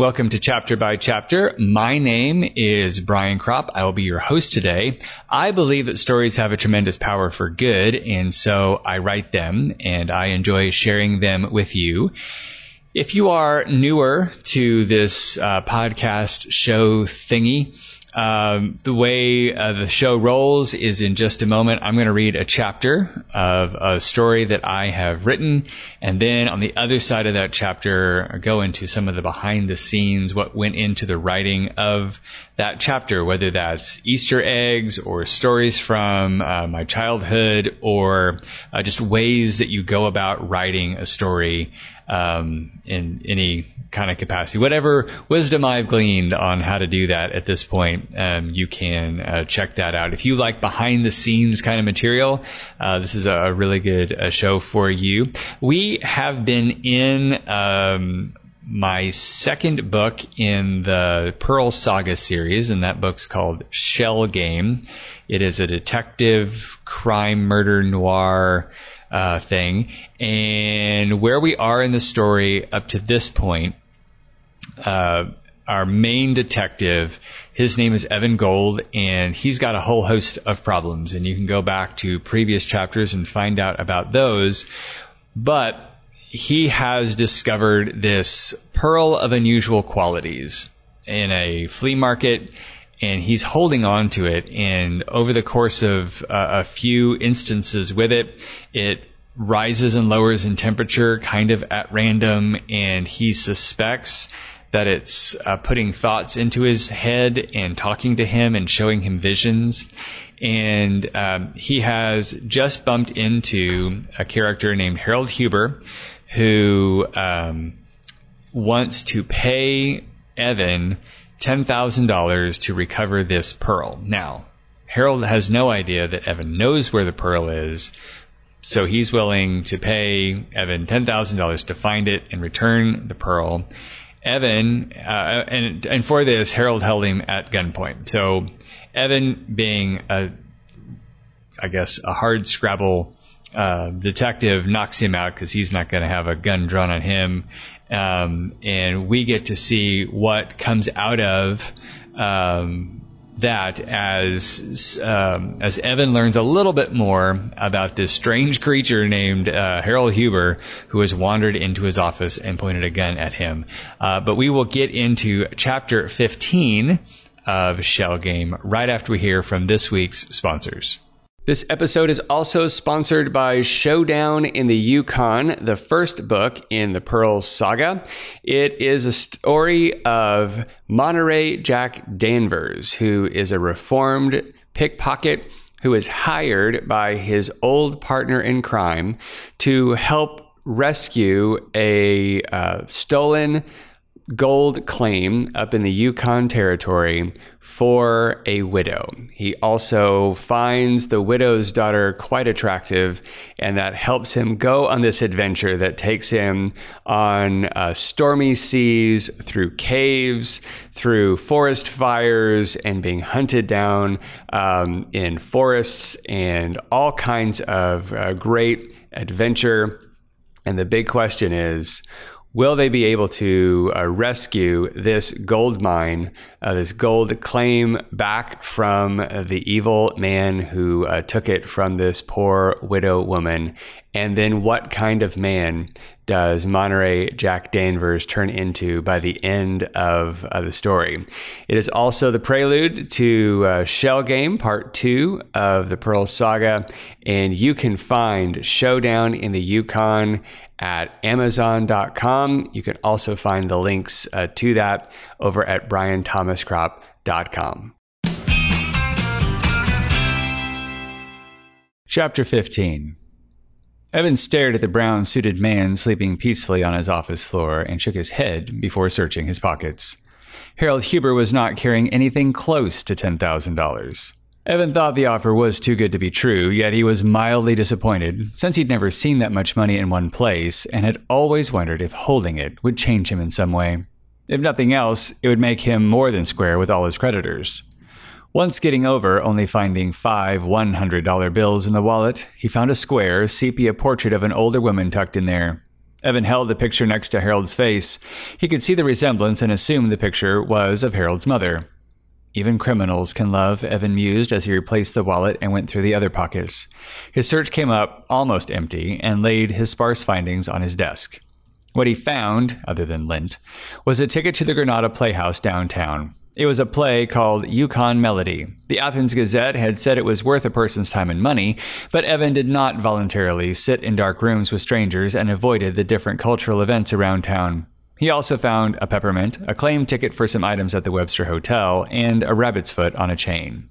Welcome to Chapter by Chapter. My name is Brian Cropp. I will be your host today. I believe that stories have a tremendous power for good, and so I write them and I enjoy sharing them with you. If you are newer to this uh, podcast show thingy, um, the way uh, the show rolls is in just a moment. I'm going to read a chapter of a story that I have written, and then on the other side of that chapter, I go into some of the behind the scenes, what went into the writing of that chapter, whether that's Easter eggs or stories from uh, my childhood or uh, just ways that you go about writing a story um, in any kind of capacity. Whatever wisdom I've gleaned on how to do that at this point, um, you can uh, check that out. If you like behind the scenes kind of material, uh, this is a really good uh, show for you. We have been in um, my second book in the Pearl Saga series, and that book's called Shell Game. It is a detective crime murder noir uh, thing. And where we are in the story up to this point, uh, our main detective, his name is Evan Gold, and he's got a whole host of problems. And you can go back to previous chapters and find out about those. But he has discovered this pearl of unusual qualities in a flea market and he's holding on to it. And over the course of uh, a few instances with it, it rises and lowers in temperature kind of at random, and he suspects that it's uh, putting thoughts into his head and talking to him and showing him visions. And um, he has just bumped into a character named Harold Huber who um, wants to pay Evan $10,000 to recover this pearl. Now, Harold has no idea that Evan knows where the pearl is, so he's willing to pay Evan $10,000 to find it and return the pearl. Evan, uh, and, and for this, Harold held him at gunpoint. So Evan, being a, I guess, a hard scrabble uh, detective, knocks him out because he's not going to have a gun drawn on him um, and we get to see what comes out of um, that as um, as Evan learns a little bit more about this strange creature named uh, Harold Huber, who has wandered into his office and pointed a gun at him. Uh, but we will get into chapter 15 of Shell Game right after we hear from this week's sponsors. This episode is also sponsored by Showdown in the Yukon, the first book in the Pearl Saga. It is a story of Monterey Jack Danvers, who is a reformed pickpocket who is hired by his old partner in crime to help rescue a uh, stolen gold claim up in the Yukon Territory for a widow. He also finds the widow's daughter quite attractive, and that helps him go on this adventure that takes him on uh, stormy seas, through caves, through forest fires, and being hunted down um, in forests, and all kinds of uh, great adventure. And the big question is, Will they be able to uh, rescue this gold mine, uh, this gold claim back from the evil man who uh, took it from this poor widow woman? And then what kind of man does Monterey Jack Danvers turn into by the end of uh, the story? It is also the prelude to uh, Shell Game Part 2 of the Pearl Saga. And you can find Showdown in the Yukon at Amazon.com. You can also find the links uh, to that over at BrianThomasCropp.com. Chapter 15 Evan stared at the brown suited man sleeping peacefully on his office floor and shook his head before searching his pockets. Harold Huber was not carrying anything close to $10,000. Evan thought the offer was too good to be true, yet he was mildly disappointed, since he'd never seen that much money in one place and had always wondered if holding it would change him in some way. If nothing else, it would make him more than square with all his creditors. Once getting over only finding five $100 bills in the wallet, he found a square, sepia portrait of an older woman tucked in there. Evan held the picture next to Harold's face. He could see the resemblance and assumed the picture was of Harold's mother. Even criminals can love, Evan mused as he replaced the wallet and went through the other pockets. His search came up almost empty and laid his sparse findings on his desk. What he found, other than lint, was a ticket to the Granada Playhouse downtown. It was a play called Yukon Melody. The Athens Gazette had said it was worth a person's time and money, but Evan did not voluntarily sit in dark rooms with strangers and avoided the different cultural events around town. He also found a peppermint, a claim ticket for some items at the Webster Hotel, and a rabbit's foot on a chain.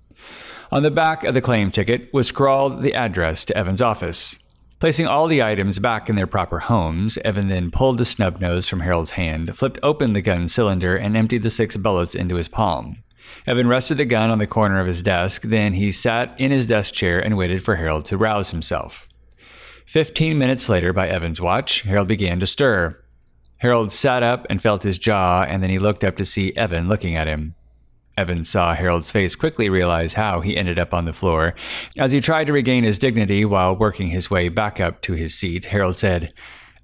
On the back of the claim ticket was scrawled the address to Evan's office. Placing all the items back in their proper homes, Evan then pulled the snub nose from Harold's hand, flipped open the gun cylinder, and emptied the six bullets into his palm. Evan rested the gun on the corner of his desk, then he sat in his desk chair and waited for Harold to rouse himself. Fifteen minutes later, by Evan's watch, Harold began to stir. Harold sat up and felt his jaw, and then he looked up to see Evan looking at him. Evan saw Harold's face quickly realize how he ended up on the floor. As he tried to regain his dignity while working his way back up to his seat, Harold said,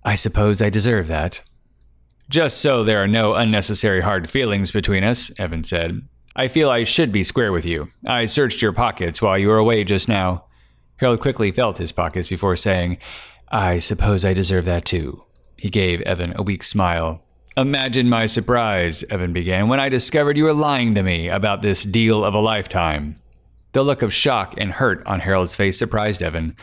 I suppose I deserve that. Just so there are no unnecessary hard feelings between us, Evan said. I feel I should be square with you. I searched your pockets while you were away just now. Harold quickly felt his pockets before saying, I suppose I deserve that too. He gave Evan a weak smile. Imagine my surprise, Evan began, when I discovered you were lying to me about this deal of a lifetime. The look of shock and hurt on Harold's face surprised Evan.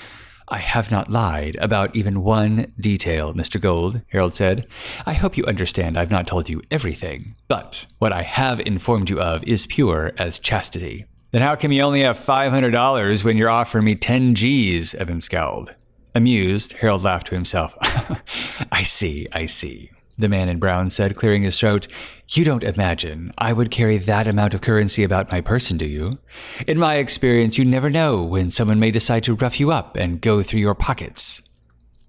I have not lied about even one detail, Mr. Gold, Harold said. I hope you understand I've not told you everything, but what I have informed you of is pure as chastity. Then how come you only have $500 when you're offering me 10 G's? Evan scowled. Amused, Harold laughed to himself. I see, I see. The man in brown said, clearing his throat. You don't imagine I would carry that amount of currency about my person, do you? In my experience, you never know when someone may decide to rough you up and go through your pockets.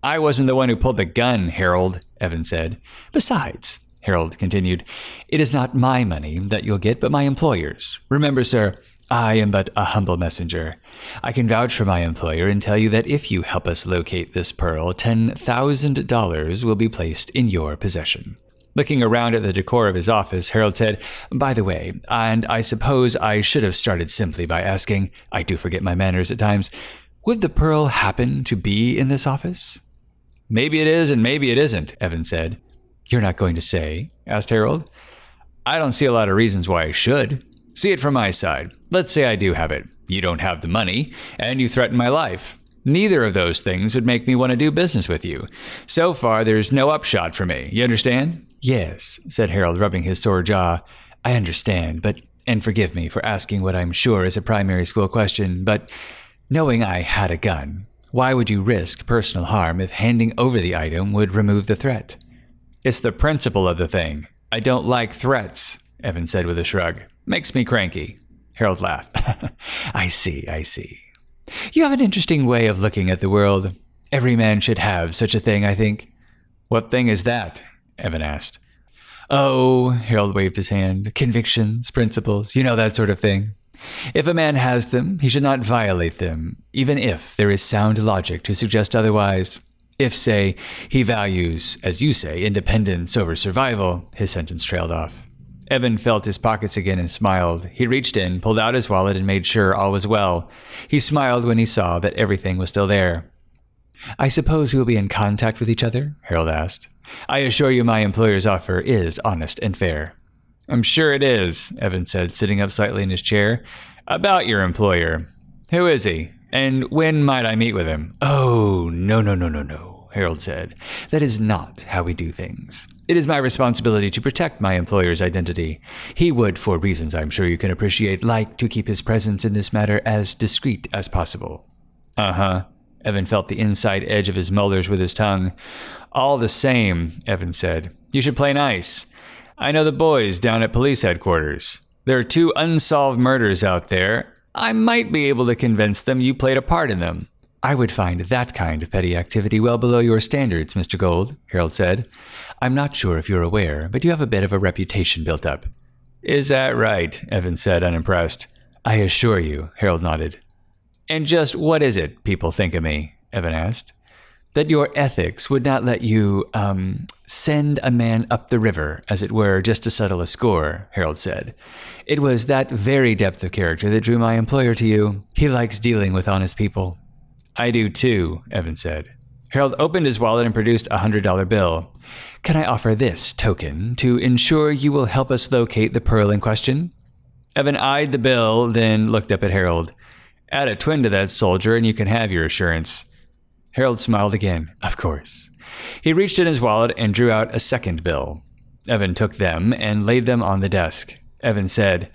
I wasn't the one who pulled the gun, Harold, Evan said. Besides, Harold continued, it is not my money that you'll get, but my employer's. Remember, sir, I am but a humble messenger. I can vouch for my employer and tell you that if you help us locate this pearl, $10,000 will be placed in your possession. Looking around at the decor of his office, Harold said, By the way, and I suppose I should have started simply by asking, I do forget my manners at times, would the pearl happen to be in this office? Maybe it is and maybe it isn't, Evan said. You're not going to say? asked Harold. I don't see a lot of reasons why I should. See it from my side. Let's say I do have it. You don't have the money, and you threaten my life. Neither of those things would make me want to do business with you. So far, there's no upshot for me. You understand? Yes, said Harold, rubbing his sore jaw. I understand, but, and forgive me for asking what I'm sure is a primary school question, but knowing I had a gun, why would you risk personal harm if handing over the item would remove the threat? It's the principle of the thing. I don't like threats, Evan said with a shrug. Makes me cranky. Harold laughed. I see, I see. You have an interesting way of looking at the world. Every man should have such a thing, I think. What thing is that? Evan asked. Oh, Harold waved his hand. Convictions, principles, you know that sort of thing. If a man has them, he should not violate them, even if there is sound logic to suggest otherwise. If, say, he values, as you say, independence over survival, his sentence trailed off. Evan felt his pockets again and smiled. He reached in, pulled out his wallet, and made sure all was well. He smiled when he saw that everything was still there. I suppose we will be in contact with each other? Harold asked. I assure you my employer's offer is honest and fair. I'm sure it is, Evan said, sitting up slightly in his chair. About your employer. Who is he? And when might I meet with him? Oh, no, no, no, no, no. Harold said. That is not how we do things. It is my responsibility to protect my employer's identity. He would, for reasons I'm sure you can appreciate, like to keep his presence in this matter as discreet as possible. Uh huh. Evan felt the inside edge of his molars with his tongue. All the same, Evan said, you should play nice. I know the boys down at police headquarters. There are two unsolved murders out there. I might be able to convince them you played a part in them. I would find that kind of petty activity well below your standards, Mr. Gold, Harold said. I'm not sure if you're aware, but you have a bit of a reputation built up. Is that right? Evan said, unimpressed. I assure you, Harold nodded. And just what is it people think of me? Evan asked. that your ethics would not let you um, send a man up the river, as it were, just to settle a score, Harold said. It was that very depth of character that drew my employer to you. He likes dealing with honest people. I do too, Evan said. Harold opened his wallet and produced a hundred dollar bill. Can I offer this token to ensure you will help us locate the pearl in question? Evan eyed the bill, then looked up at Harold. Add a twin to that soldier, and you can have your assurance. Harold smiled again. Of course. He reached in his wallet and drew out a second bill. Evan took them and laid them on the desk. Evan said,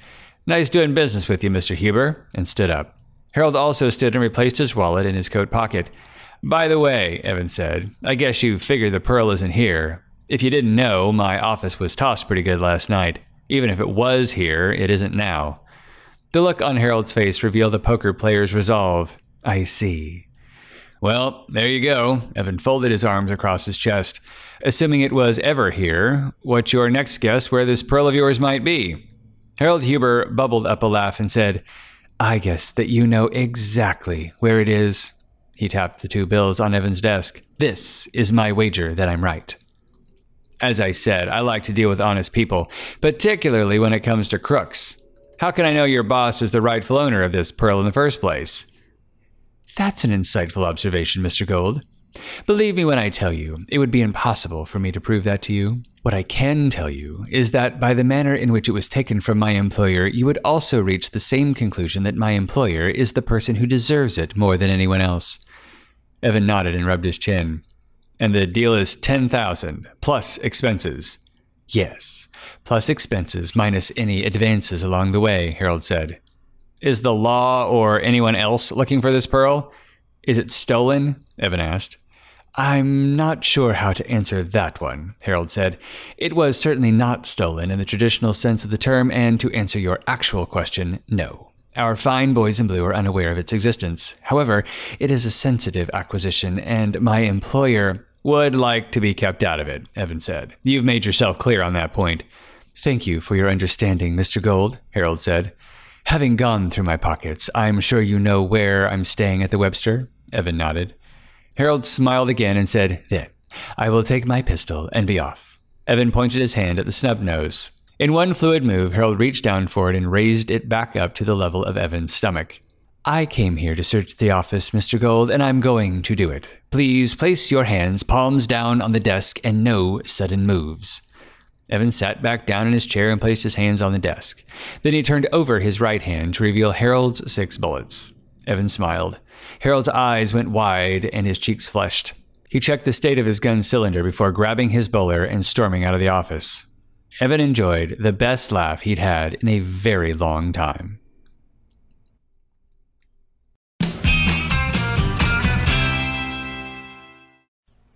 Nice doing business with you, Mr. Huber, and stood up. Harold also stood and replaced his wallet in his coat pocket. By the way, Evan said, I guess you figured the pearl isn't here. If you didn't know, my office was tossed pretty good last night. Even if it was here, it isn't now. The look on Harold's face revealed the poker player's resolve. I see. Well, there you go. Evan folded his arms across his chest. Assuming it was ever here, what's your next guess where this pearl of yours might be? Harold Huber bubbled up a laugh and said, I guess that you know exactly where it is. He tapped the two bills on Evan's desk. This is my wager that I'm right. As I said, I like to deal with honest people, particularly when it comes to crooks. How can I know your boss is the rightful owner of this pearl in the first place? That's an insightful observation, Mr. Gold. Believe me when I tell you, it would be impossible for me to prove that to you. What I can tell you is that by the manner in which it was taken from my employer, you would also reach the same conclusion that my employer is the person who deserves it more than anyone else. Evan nodded and rubbed his chin. And the deal is 10,000 plus expenses. Yes, plus expenses minus any advances along the way, Harold said. Is the law or anyone else looking for this pearl? Is it stolen? Evan asked. I'm not sure how to answer that one, Harold said. It was certainly not stolen in the traditional sense of the term, and to answer your actual question, no. Our fine boys in blue are unaware of its existence. However, it is a sensitive acquisition, and my employer would like to be kept out of it, Evan said. You've made yourself clear on that point. Thank you for your understanding, Mr. Gold, Harold said. Having gone through my pockets, I'm sure you know where I'm staying at the Webster? Evan nodded. Harold smiled again and said, Then, I will take my pistol and be off. Evan pointed his hand at the snub nose. In one fluid move, Harold reached down for it and raised it back up to the level of Evan's stomach. I came here to search the office, Mr. Gold, and I'm going to do it. Please place your hands palms down on the desk and no sudden moves. Evan sat back down in his chair and placed his hands on the desk. Then he turned over his right hand to reveal Harold's six bullets. Evan smiled. Harold's eyes went wide and his cheeks flushed. He checked the state of his gun cylinder before grabbing his bowler and storming out of the office. Evan enjoyed the best laugh he'd had in a very long time.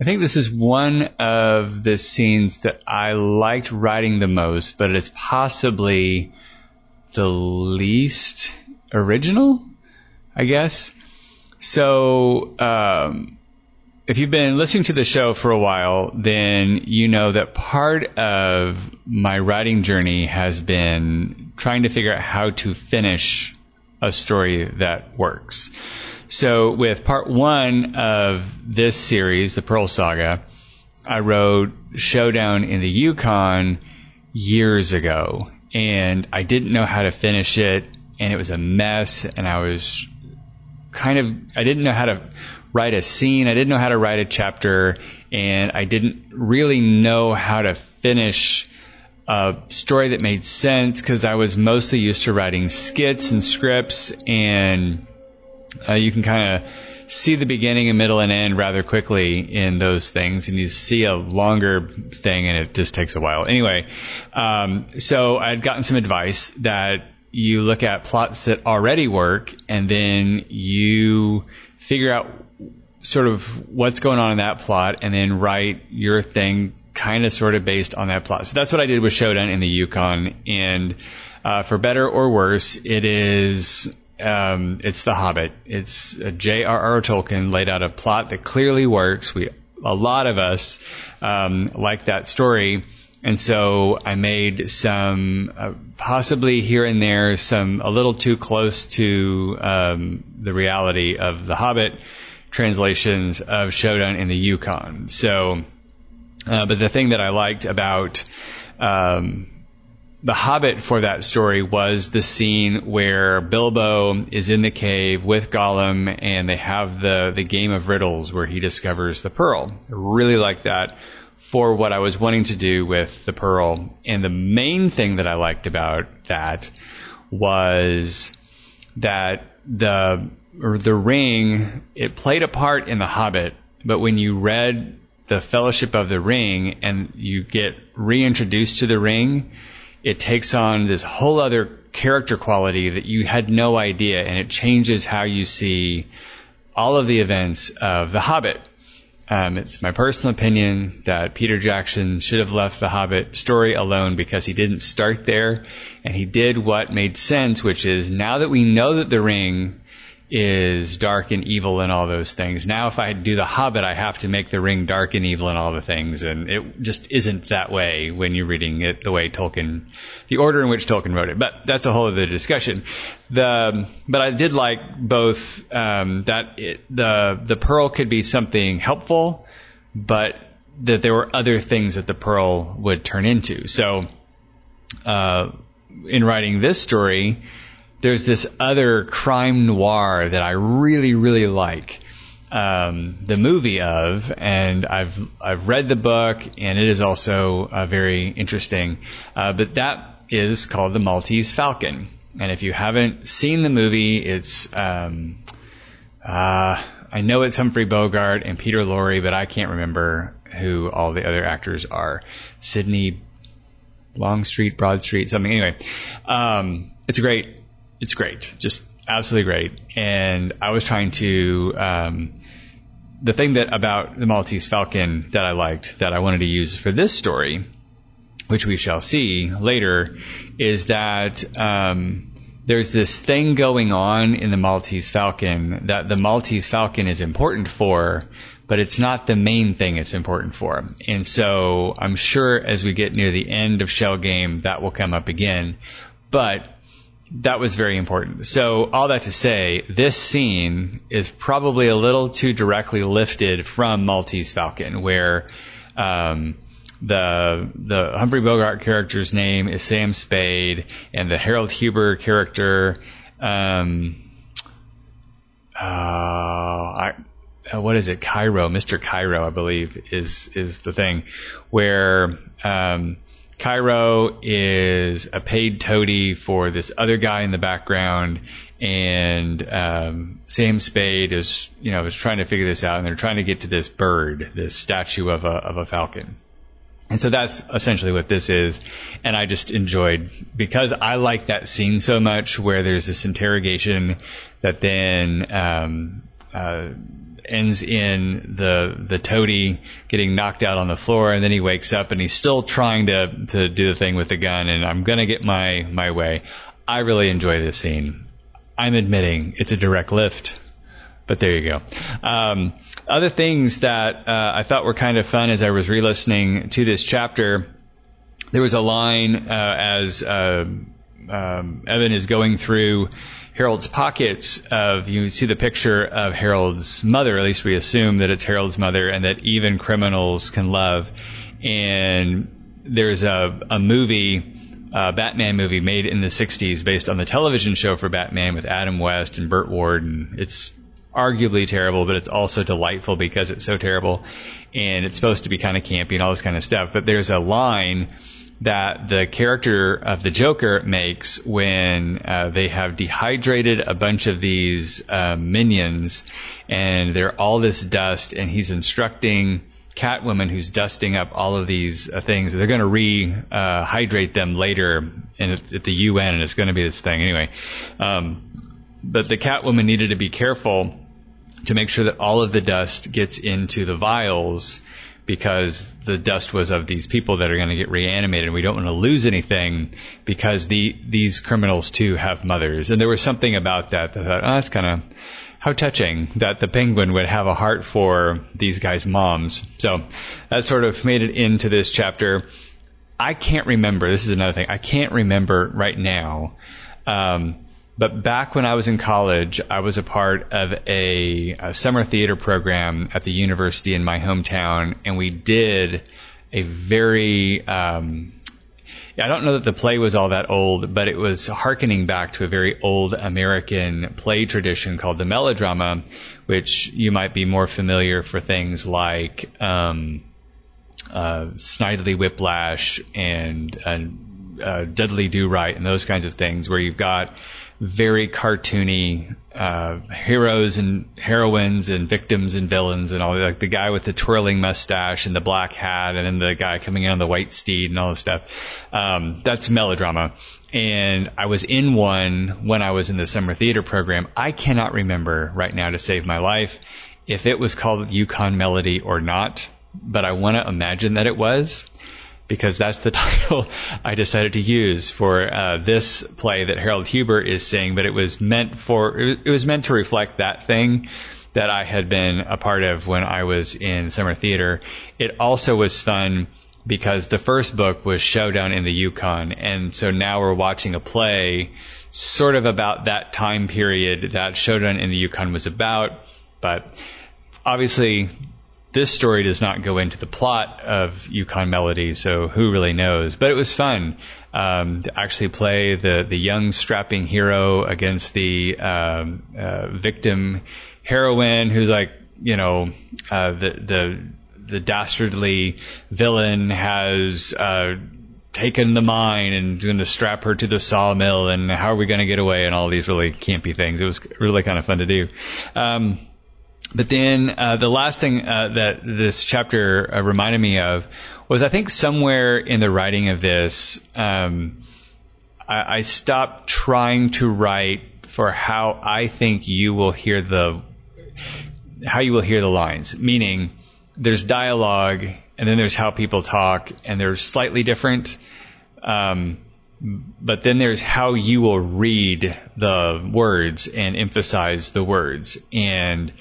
I think this is one of the scenes that I liked writing the most, but it's possibly the least original, I guess. So, um, if you've been listening to the show for a while, then you know that part of my writing journey has been trying to figure out how to finish a story that works. So with part one of this series, the Pearl Saga, I wrote Showdown in the Yukon years ago and I didn't know how to finish it and it was a mess and I was kind of, I didn't know how to write a scene. I didn't know how to write a chapter and I didn't really know how to finish a story that made sense because I was mostly used to writing skits and scripts and uh, you can kind of see the beginning and middle and end rather quickly in those things, and you see a longer thing, and it just takes a while. Anyway, um, so I'd gotten some advice that you look at plots that already work, and then you figure out sort of what's going on in that plot, and then write your thing kind of sort of based on that plot. So that's what I did with Showdown in the Yukon, and uh, for better or worse, it is um, it's The Hobbit. It's J.R.R. Tolkien laid out a plot that clearly works. We, a lot of us, um, like that story. And so I made some, uh, possibly here and there, some a little too close to um, the reality of The Hobbit translations of Showdown in the Yukon. So, uh, but the thing that I liked about um, the Hobbit for that story was the scene where Bilbo is in the cave with Gollum and they have the, the game of riddles where he discovers the pearl. I really like that for what I was wanting to do with the pearl. And the main thing that I liked about that was that the the ring it played a part in the Hobbit, but when you read the Fellowship of the Ring and you get reintroduced to the ring, it takes on this whole other character quality that you had no idea, and it changes how you see all of the events of The Hobbit. Um, it's my personal opinion that Peter Jackson should have left the Hobbit story alone because he didn't start there, and he did what made sense, which is now that we know that the ring is dark and evil and all those things. Now, if I do the Hobbit, I have to make the ring dark and evil and all the things, and it just isn't that way when you're reading it the way Tolkien, the order in which Tolkien wrote it. But that's a whole other discussion. The but I did like both um, that it, the the pearl could be something helpful, but that there were other things that the pearl would turn into. So, uh, in writing this story there's this other crime noir that I really, really like. Um, the movie of, and I've I've read the book, and it is also uh, very interesting. Uh, but that is called the Maltese Falcon, and if you haven't seen the movie, it's um, uh, I know it's Humphrey Bogart and Peter Lorre, but I can't remember who all the other actors are. Sidney Longstreet, Broad Street, something. Anyway, um, it's a great it's great, just absolutely great. And I was trying to, um, the thing that about the Maltese Falcon that I liked that I wanted to use for this story, which we shall see later, is that um, there's this thing going on in the Maltese Falcon that the Maltese Falcon is important for, but it's not the main thing it's important for. And so I'm sure as we get near the end of Shell Game, that will come up again. But that was very important. So all that to say, this scene is probably a little too directly lifted from Maltese Falcon, where um, the the Humphrey Bogart character's name is Sam Spade, and the Harold Huber character, um, uh, I, uh, what is it? Cairo, Mr. Cairo, I believe is is the thing, where um, Cairo is a paid toady for this other guy in the background, and um, Sam Spade is, you know, is trying to figure this out, and they're trying to get to this bird, this statue of a of a falcon. And so that's essentially what this is. And I just enjoyed because I like that scene so much where there's this interrogation that then um, uh, ends in the the toady getting knocked out on the floor, and then he wakes up and he's still trying to to do the thing with the gun. And I'm gonna get my my way. I really enjoy this scene. I'm admitting it's a direct lift, but there you go. Um, other things that uh, I thought were kind of fun as I was re-listening to this chapter. There was a line uh, as uh, um, Evan is going through Harold's pockets of you see the picture of Harold's mother. At least we assume that it's Harold's mother, and that even criminals can love. And there's a a movie, a Batman movie made in the '60s based on the television show for Batman with Adam West and Burt Ward, and it's arguably terrible, but it's also delightful because it's so terrible. And it's supposed to be kind of campy and all this kind of stuff. But there's a line that the character of the Joker makes when uh, they have dehydrated a bunch of these uh, minions and they're all this dust, and he's instructing Catwoman, who's dusting up all of these uh, things. They're going to rehydrate them later at the UN, and it's going to be this thing anyway. Um, but the Catwoman needed to be careful to make sure that all of the dust gets into the vials because the dust was of these people that are going to get reanimated. And we don't want to lose anything because the these criminals too have mothers. And there was something about that that I thought, oh, that's kind of how touching that the penguin would have a heart for these guys' moms. So that sort of made it into this chapter. I can't remember. This is another thing. I can't remember right now. Um, But back when I was in college, I was a part of a, a, summer theater program at the university in my hometown, and we did a very um, I don't know that the play was all that old, but it was harkening back to a very old American play tradition called the melodrama, which you might be more familiar for things like um, uh, Snidely Whiplash and uh, uh, Dudley Do Right and those kinds of things, where you've got very cartoony uh, heroes and heroines and victims and villains and all like the guy with the twirling mustache and the black hat and then the guy coming in on the white steed and all this stuff. Um, that's melodrama. And I was in one when I was in the summer theater program. I cannot remember right now to save my life if it was called Yukon Melody or not, but I want to imagine that it was because that's the title I decided to use for uh, this play that Harold Huber is saying. But it was meant for it was meant to reflect that thing that I had been a part of when I was in summer theater. It also was fun because the first book was Showdown in the Yukon, and so now we're watching a play sort of about that time period that Showdown in the Yukon was about, but obviously this story does not go into the plot of Yukon Melody, so who really knows? But it was fun um, to actually play the the young strapping hero against the um, uh, victim heroine, who's like you know uh, the the the dastardly villain has. Uh, taken the mine and going to strap her to the sawmill and how are we going to get away and all these really campy things. It was really kind of fun to do. Um, but then uh, the last thing uh, that this chapter uh, reminded me of was I think somewhere in the writing of this, um, I, I, stopped trying to write for how I think you will hear the how you will hear the lines. Meaning, there's dialogue, and then there's how people talk, and they're slightly different. Um, but then there's how you will read the words and emphasize the words and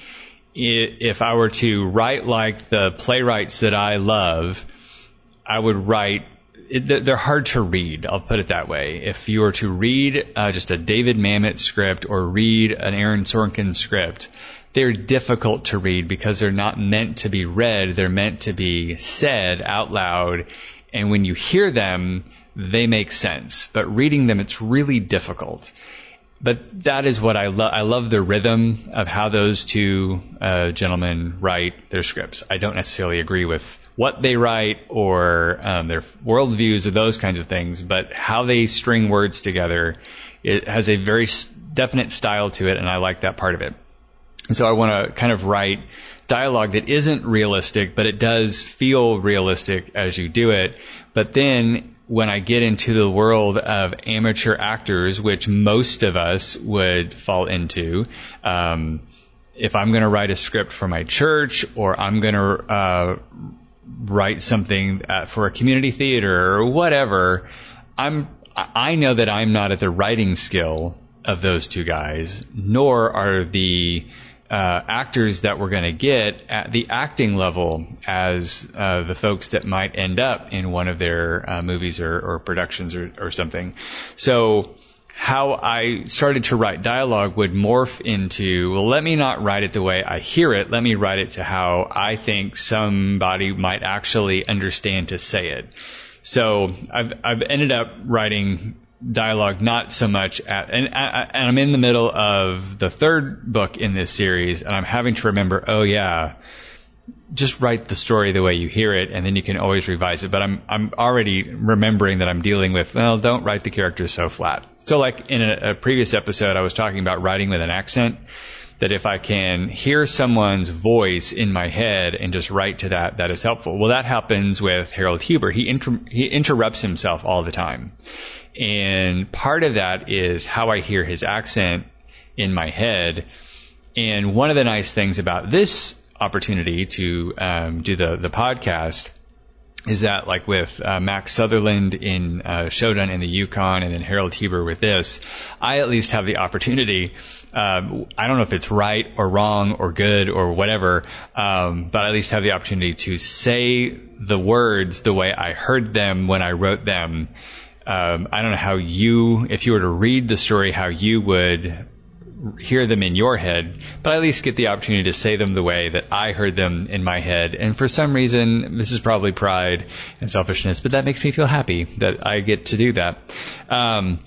if I were to write like the playwrights that I love, I would write. They're hard to read. I'll put it that way. If you were to read uh, just a David Mamet script or read an Aaron Sorkin script, they're difficult to read because they're not meant to be read. They're meant to be said out loud. And when you hear them, they make sense. But reading them, it's really difficult but that is what I love. I love the rhythm of how those two uh, gentlemen write their scripts. I don't necessarily agree with what they write or um, their worldviews or those kinds of things, but how they string words together, it has a very definite style to it, and I like that part of it. And so I want to kind of write dialogue that isn't realistic, but it does feel realistic as you do it. But then when I get into the world of amateur actors, which most of us would fall into, um, if I'm going to write a script for my church or I'm going to uh, write something uh, for a community theater or whatever, I'm I know that I'm not at the writing skill of those two guys, nor are the uh, actors that we're going to get at the acting level as uh, the folks that might end up in one of their uh, movies or, or productions or, or, something. So how I started to write dialogue would morph into, well, let me not write it the way I hear it. Let me write it to how I think somebody might actually understand to say it. So I've, I've ended up writing dialogue not so much at and, I, and I'm in the middle of the third book in this series and I'm having to remember oh yeah just write the story the way you hear it and then you can always revise it but I'm I'm already remembering that I'm dealing with well don't write the characters so flat so like in a, a previous episode I was talking about writing with an accent that if I can hear someone's voice in my head and just write to that, that is helpful. Well, that happens with Harold Huber. He, inter- he interrupts himself all the time. And part of that is how I hear his accent in my head. And one of the nice things about this opportunity to um, do the, the podcast is that like with uh, Max Sutherland in uh, Showdown in the Yukon and then Harold Huber with this, I at least have the opportunity. Um, I don't know if it's right or wrong or good or whatever, um, but I at least have the opportunity to say the words the way I heard them when I wrote them um, I don't know how you, if you were to read the story, how you would hear them in your head, but I at least get the opportunity to say them the way that I heard them in my head. And for some reason, this is probably pride and selfishness, but that makes me feel happy that I get to do that. Um,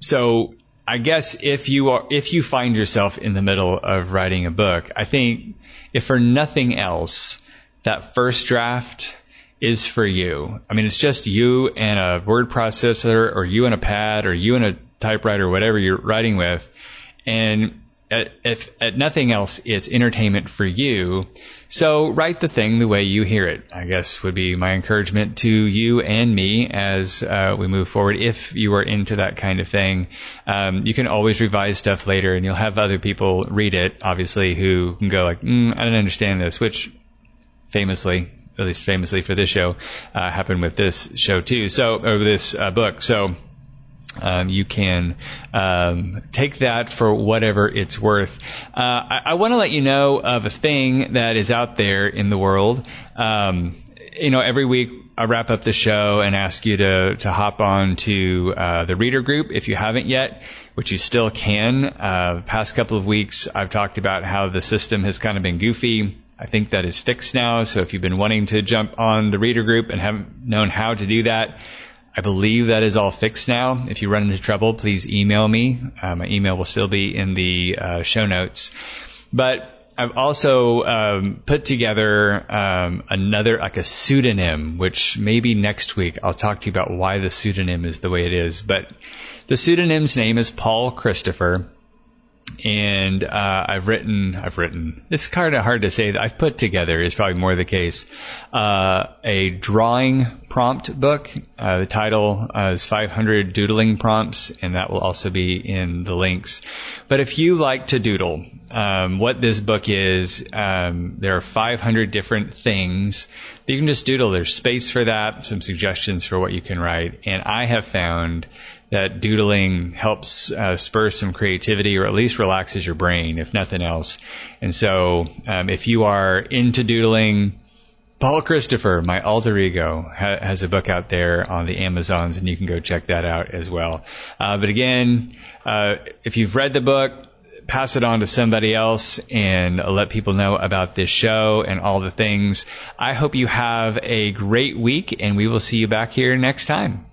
so I guess if you are, if you find yourself in the middle of writing a book, I think if for nothing else, that first draft is for you. I mean, it's just you and a word processor or you and a pad or you and a typewriter, whatever you're writing with. And at, if at nothing else, it's entertainment for you. So write the thing the way you hear it, I guess would be my encouragement to you and me as uh, we move forward. If you are into that kind of thing, um, you can always revise stuff later and you'll have other people read it, obviously, who can go like, mm, I don't understand this, which famously, at least famously for this show, uh, happened with this show too. So, or this uh, book. So, um, you can um, take that for whatever it's worth. Uh, I, I want to let you know of a thing that is out there in the world. Um, you know, every week I wrap up the show and ask you to to hop on to uh, the reader group if you haven't yet, which you still can. Uh, past couple of weeks I've talked about how the system has kind of been goofy. I think that is fixed now. So if you've been wanting to jump on the reader group and haven't known how to do that, I believe that is all fixed now. If you run into trouble, please email me. Uh, my email will still be in the uh, show notes. But I've also um, put together um, another like a pseudonym, which maybe next week I'll talk to you about why the pseudonym is the way it is. But the pseudonym's name is Paul Christopher and uh, I've written, I've written. It's kind of hard to say I've put together is probably more the case. Uh, a drawing prompt book. Uh, the title uh, is 500 doodling prompts, and that will also be in the links. But if you like to doodle, um, what this book is, um, there are 500 different things that you can just doodle. There's space for that, some suggestions for what you can write, and I have found that doodling helps uh, spur some creativity or at least relaxes your brain, if nothing else. And so, um, if you are into doodling, Paul Christopher, my alter ego, ha- has a book out there on the Amazons, and you can go check that out as well. Uh, but again, uh, if you've read the book, pass it on to somebody else and let people know about this show and all the things. I hope you have a great week, and we will see you back here next time.